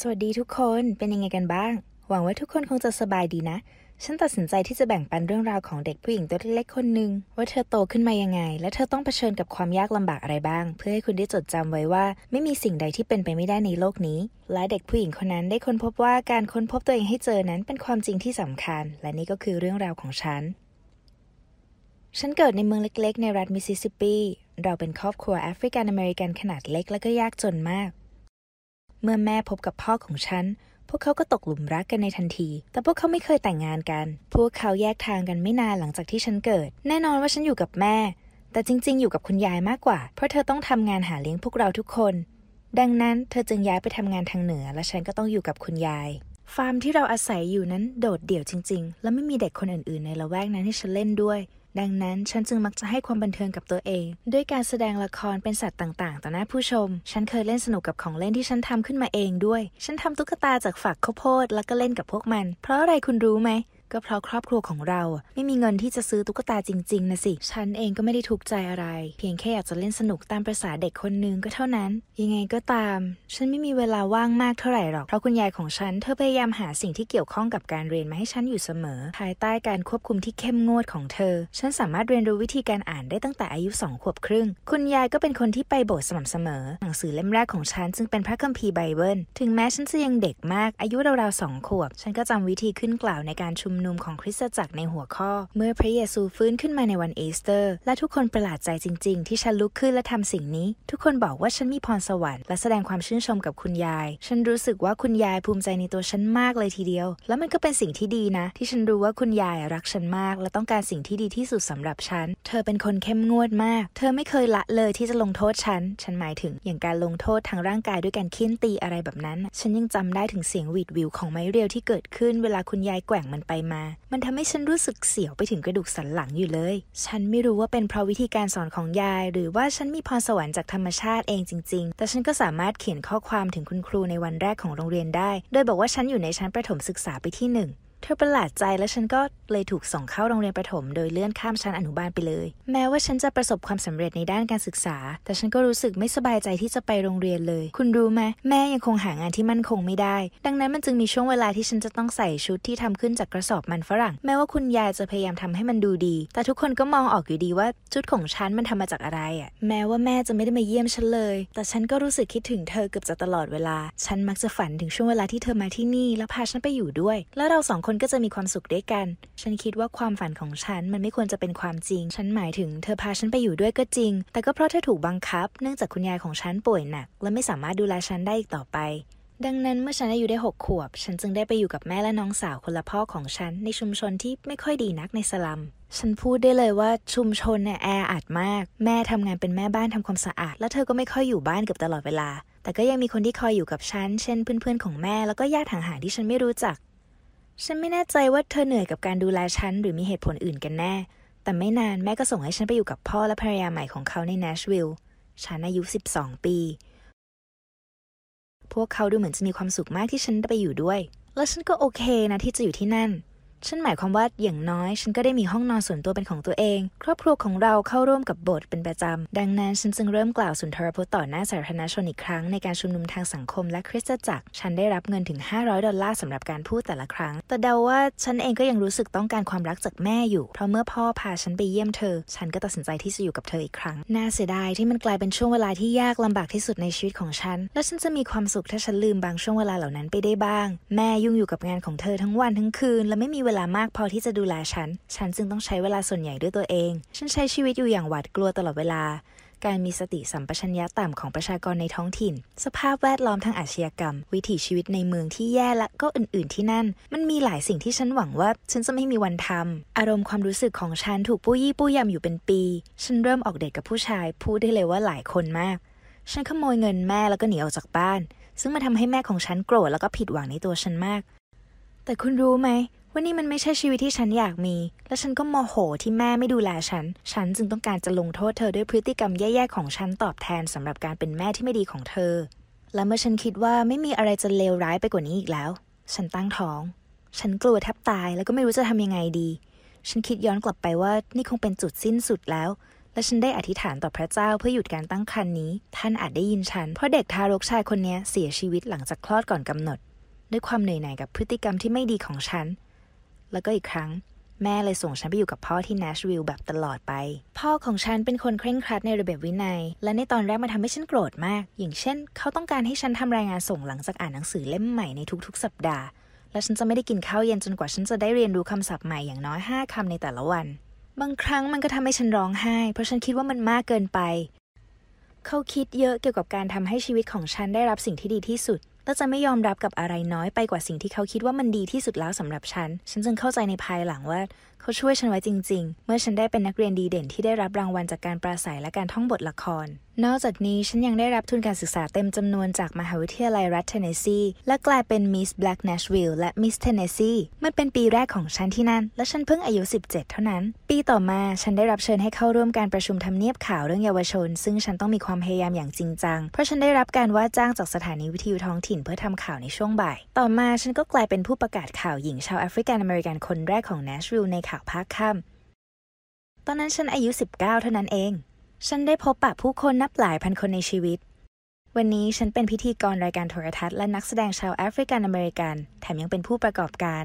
สวัสดีทุกคนเป็นยังไงกันบ้าง หวังว่าทุกคนคงจะสบายดีนะ ฉันตัดสินใจที่จะแบ่งปันเรื่องราวของเด็กผู้หญิงตัวเล็กๆคนหนึ่งว่าเธอโตขึ้นมายังไง และเธอต้องเผชิญกับความยากลำบากอะไรบ้าง เพื่อให้คุณได้จดจำไว้ว่า ไม่มีสิ่งใดที่เป็นไปไม่ได้ในโลกนี้ และเด็กผู้หญิงคนนั้นได้ค้นพบว่าการค้นพบตัวเองให้เจอนั้นเป็นความจริงที่สำคัญ และนี่ก็คือเรื่องราวของฉันฉันเกิดในเมืองเล็ก ๆ ในรัฐมิสซิสซิปปี เราเป็นครอบครัวแอฟริกันอเมริกันขนาดเล็กและก็ยากจนมาก เมื่อแม่พบกับพ่อของฉัน พวกเขาก็ตกหลุมรักกันในทันที แต่พวกเขาไม่เคยแต่งงานกัน พวกเขาแยกทางกันไม่นานหลังจากที่ฉันเกิด แน่นอนว่าฉันอยู่กับแม่ แต่จริง ๆ อยู่กับคุณยายมากกว่า เพราะเธอต้องทำงานหาเลี้ยงพวกเราทุกคน ดังนั้นเธอจึงย้ายไปทำงานทางเหนือ และฉันก็ต้องอยู่กับคุณยายฟาร์มที่เราอาศัยอยู่นั้นโดดเดี่ยวจริง ๆ และไม่มีเด็กคนอื่น ๆ ในละแวกนั้นให้ฉันเล่นด้วย ดังนั้นฉันจึงมักจะให้ความบันเทิงกับตัวเอง ด้วยการแสดงละครเป็นสัตว์ต่างๆ ต่อหน้าผู้ชม ฉันเคยเล่นสนุกกับของเล่นที่ฉันทำขึ้นมาเองด้วย ฉันทำตุ๊กตาจากฝักข้าวโพดแล้วก็เล่นกับพวกมัน เพราะอะไรคุณรู้ไหม ก็เพราะครอบครัวของเรา ไม่มีเงินที่จะซื้อตุ๊กตาจริงๆนะสิ ฉันเองก็ไม่ได้ทุกข์ใจอะไร เพียงแค่อยากจะเล่นสนุกตามประษาเด็กคนนึงก็เท่านั้น ยังไงก็ตาม ฉันไม่มีเวลาว่างมากเท่าไหร่หรอกเพราะคุณยายของฉันเธอพยายามหาสิ่งที่เกี่ยวข้องกับการเรียนมาให้ฉันอยู่เสมอ ภายใต้การควบคุมที่เข้มงวดของเธอ ฉันสามารถเรียนรู้วิธีการอ่านได้ตั้งแต่อายุสองขวบครึ่ง คุณยายก็เป็นคนที่ไปโบสถ์สม่ำเสมอ หนังสือเล่มแรกของฉันจึงเป็นพระคัมภีร์ไบเบิล ถึงแม้ฉันจะยังเด็กมากอายุราวๆสองขวบ ฉันก็จำวิธีขึ้นกล่าวในการชุมนุมของคริสตจักรในหัวข้อ เมื่อพระเยซูฟื้นขึ้นมาในวันอีสเตอร์ และทุกคนประหลาดใจจริง ๆ ที่ฉันลุกขึ้นและทำสิ่งนี้ ทุกคนบอกว่าฉันมีพรสวรรค์และแสดงความชื่นชมกับคุณยาย ฉันรู้สึกว่าคุณยายภูมิใจในตัวฉันมากเลยทีเดียว แล้วมันก็เป็นสิ่งที่ดีนะ ที่ฉันรู้ว่าคุณยายรักฉันมาก และต้องการสิ่งที่ดีที่สุดสำหรับฉัน เธอเป็นคนเข้มงวดมาก เธอไม่เคยละเลยที่จะลงโทษฉัน ฉันหมายถึงอย่างการลงโทษทางร่างกายด้วยการเคี่ยนตีอะไรแบบนั้น ฉันยังจำได้ถึงเสียงหวีดวิวของไม้เรียวที่เกิดขึ้นเวลาคุณยายแกว่งมันไปมา มันทำให้ฉันรู้สึกเสียวไปถึงกระดูกสันหลังอยู่เลย ฉันไม่รู้ว่าเป็นเพราะวิธีการสอนของยาย หรือว่าฉันมีพรสวรรค์จากธรรมชาติเองจริง ๆ แต่ฉันก็สามารถเขียนข้อความถึงคุณครูในวันแรกของโรงเรียนได้ โดยบอกว่าฉันอยู่ในชั้นประถมศึกษาไปที่หนึ่ง เธอประหลาดใจและฉันก็เลยถูกส่งเข้าโรงเรียนประถม โดยเลื่อนข้ามชั้นอนุบาลไปเลย แม้ว่าฉันจะประสบความสำเร็จในด้านการศึกษา แต่ฉันก็รู้สึกไม่สบายใจที่จะไปโรงเรียนเลย คุณรู้ไหมแม่ยังคงหางานที่มั่นคงไม่ได้ ดังนั้นมันจึงมีช่วงเวลาที่ฉันจะต้องใส่ชุดที่ทำขึ้นจากกระสอบมันฝรั่ง แม้ว่าคุณยายจะพยายามทำให้มันดูดี แต่ทุกคนก็มองออกอยู่ดีว่าชุดของฉันมันทำมาจากอะไรอะ แม้ว่าแม่จะไม่ได้มาเยี่ยมฉันเลย แต่ฉันก็รู้สึกคิดถึงเธอเกือบจะตลอดเวลา ฉันมักจะฝันถึงช่วงเวลาที่เธอมาที่นี่แล้วพาฉันไปอยู่ด้วย แล้วเราสองคนก็จะมีความสุขด้วยกัน ฉันคิดว่าความฝันของฉันมันไม่ควรจะเป็นความจริง ฉันหมายถึงเธอพาฉันไปอยู่ด้วยก็จริง แต่ก็เพราะเธอถูกบังคับ เนื่องจากคุณยายของฉันป่วยหนัก และไม่สามารถดูแลฉันได้อีกต่อไป ดังนั้นเมื่อฉันอายุได้หกขวบ ฉันจึงได้ไปอยู่กับแม่และน้องสาวคนละพ่อของฉันในชุมชนที่ไม่ค่อยดีนักในสลัมฉันพูดได้เลยว่าชุมชนเนี่ยแออัดมาก แม่ทำงานเป็นแม่บ้านทำความสะอาด และเธอก็ไม่ค่อยอยู่บ้านเกือบตลอดเวลา แต่ก็ยังมีคนที่คอยอยู่กับฉัน เช่นเพื่อนๆของแม่แล้วก็ญาติห่างๆที่ฉันไม่รู้จัก ฉันไม่แน่ใจว่าเธอเหนื่อยกับการดูแลฉันหรือมีเหตุผลอื่นกันแน่ แต่ไม่นานแม่ก็ส่งให้ฉันไปอยู่กับพ่อและภรรยาใหม่ของเขาในนชวิลล์ฉันอายุ 12 ปี พวกเขาดูเหมือนจะมีความสุขมากที่ฉันได้ไปอยู่ด้วย และฉันก็โอเคนะที่จะอยู่ที่นั่น ฉันหมายความว่าอย่างน้อย ฉันก็ได้มีห้องนอนส่วนตัวเป็นของตัวเอง ครอบครัวของเราเข้าร่วมกับโบสถ์เป็นประจำ ดังนั้นฉันจึงเริ่มกล่าวสุนทรพจน์ต่อหน้าสาธารณชนอีกครั้งในการชุมนุมทางสังคมและคริสตจักร ฉันได้รับเงินถึง 500 ดอลลาร์สำหรับการพูดแต่ละครั้ง แต่เดาว่าฉันเองก็ยังรู้สึกต้องการความรักจากแม่อยู่ เพราะเมื่อพ่อพาฉันไปเยี่ยมเธอ ฉันก็ตัดสินใจที่จะอยู่กับเธออีกครั้ง น่าเสียดายที่มันกลายเป็นช่วงเวลาที่ยากลำบากที่สุดในชีวิตของฉัน และฉันจะมีความสุขถ้าฉันลืมบางช่วงเวลาเหล่านั้นไปได้บ้าง แม่ยุ่งอยู่กับงานของเธอทั้งวันทั้งคืนและไม่มีเวลามากพอที่จะดูแลฉัน ฉันจึงต้องใช้เวลาส่วนใหญ่ด้วยตัวเอง ฉันใช้ชีวิตอยู่อย่างหวาดกลัวตลอดเวลา การมีสติสัมปชัญญะต่ำของประชากรในท้องถิ่น สภาพแวดล้อมทางอาชญากรรม วิถีชีวิตในเมืองที่แย่และก็อื่น ๆ ที่นั่น มันมีหลายสิ่งที่ฉันหวังว่า ฉันจะไม่มีวันทำอารมณ์ความรู้สึกของฉันถูกปู้ยี่ปู้ยำอยู่เป็นปี ฉันเริ่มออกเดทกับผู้ชาย พูดได้เลยว่าหลายคนมาก ฉันขโมยเงินแม่แล้วก็หนีออกจากบ้าน ซึ่งมันทำให้แม่ของฉันโกรธแล้วก็ผิดหวังในตัวฉันมากแต่คุณรู้ไหม ว่านี่มันไม่ใช่ชีวิตที่ฉันอยากมี และฉันก็โมโหที่แม่ไม่ดูแลฉัน ฉันจึงต้องการจะลงโทษเธอด้วยพฤติกรรมแย่ๆของฉันตอบแทนสำหรับการเป็นแม่ที่ไม่ดีของเธอ และเมื่อฉันคิดว่าไม่มีอะไรจะเลวร้ายไปกว่านี้อีกแล้ว ฉันตั้งท้อง ฉันกลัวแทบตายแล้วก็ไม่รู้จะทำยังไงดี ฉันคิดย้อนกลับไปว่านี่คงเป็นจุดสิ้นสุดแล้วและฉันได้อธิษฐานต่อพระเจ้าเพื่อหยุดการตั้งครรภ์นี้ ท่านอาจได้ยินฉัน เพราะเด็กทารกชายคนนี้เสียชีวิตหลังจากคลอดก่อนกำหนด ด้วยความเหนื่อยหน่ายกับพฤติกรรมที่ไม่ดีของฉัน แล้วก็อีกครั้งแม่เลยส่งฉันไปอยู่กับพ่อที่นชวิลล์แบบตลอดไป พ่อของฉันเป็นคนเคร่งครัดในระเบียบวินัย และในตอนแรกมันทำให้ฉันโกรธมาก อย่างเช่น เขาต้องการให้ฉันทำรายงานส่งหลังจากอ่านหนังสือเล่มใหม่ในทุกๆ สัปดาห์ และฉันจะไม่ได้กินข้าวเย็นจนกว่าฉันจะได้เรียนรู้คำศัพท์ใหม่อย่างน้อย 5คำในแต่ละวัน บางครั้งมันก็ทำให้ฉันร้องไห้ เพราะฉันคิดว่ามันมากเกินไป เขาคิดเยอะเกี่ยวกับการทำให้ชีวิตของฉันได้รับสิ่งที่ดีที่สุด และจะไม่ยอมรับกับอะไรน้อยไปกว่าสิ่งที่เขาคิดว่ามันดีที่สุดแล้วสำหรับฉัน ฉันจึงเข้าใจในภายหลังว่า เขาช่วยฉันไว้จริง ๆ เมื่อฉันได้เป็นนักเรียนดีเด่นที่ได้รับรางวัลจากการปราศัยและการท่องบทละคร นอกจากนี้ฉันยังได้รับทุนการศึกษาเต็มจำนวนจากมหาวิทยาลัยรัฐเทนเนสซีและกลายเป็น Miss Black Nashville และ Miss Tennessee มันเป็นปีแรกของฉันที่นั่น และฉันเพิ่งอายุ 17 เท่านั้น ปีต่อมาฉันได้รับเชิญให้เข้าร่วมการประชุมทำเนียบขาวเรื่องเยาวชน ซึ่งฉันต้องมีความพยายามอย่างจริงจัง เพราะฉันได้รับการว่าจ้างจากสถานีวิทยุท้องถิ่นเพื่อทำข่าวในช่วงบ่าย ต่อมาฉันก็กลายเป็นผู้ประกาศข่าวหญิงชาวแอฟริกันอเมริกันคนแรกของ Nashville ในข่าวภาคค่ำตอนนั้นฉันอายุ 19 เท่านั้นเอง ฉันได้พบปะผู้คนนับหลายพันคนในชีวิต วันนี้ฉันเป็นพิธีกรรายการโทรทัศน์และนักแสดงชาวแอฟริกันอเมริกัน แถมยังเป็นผู้ประกอบการ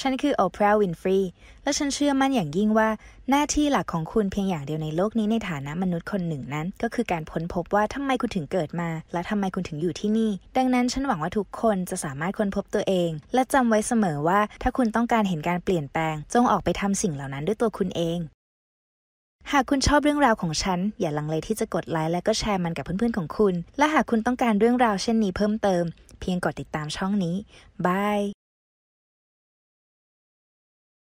ฉันคือโอปราห์วินฟรีและฉันเชื่อมั่นอย่างยิ่งว่า หน้าที่หลักของคุณเพียงอย่างเดียวในโลกนี้ในฐานะมนุษย์คนหนึ่งนั้น ก็คือการค้นพบว่าทำไมคุณถึงเกิดมา และทำไมคุณถึงอยู่ที่นี่ ดังนั้นฉันหวังว่าทุกคนจะสามารถค้นพบตัวเอง และจำไว้เสมอว่าถ้าคุณต้องการเห็นการเปลี่ยนแปลง จงออกไปทำสิ่งเหล่านั้นด้วยตัวคุณเอง หากคุณชอบเรื่องราวของฉัน อย่าลังเลที่จะกดไลค์และก็แชร์มันกับเพื่อนๆของคุณ และหากคุณต้องการเรื่องราวเช่นนี้เพิ่มเติม เพียงกดติดตามช่องนี้บาย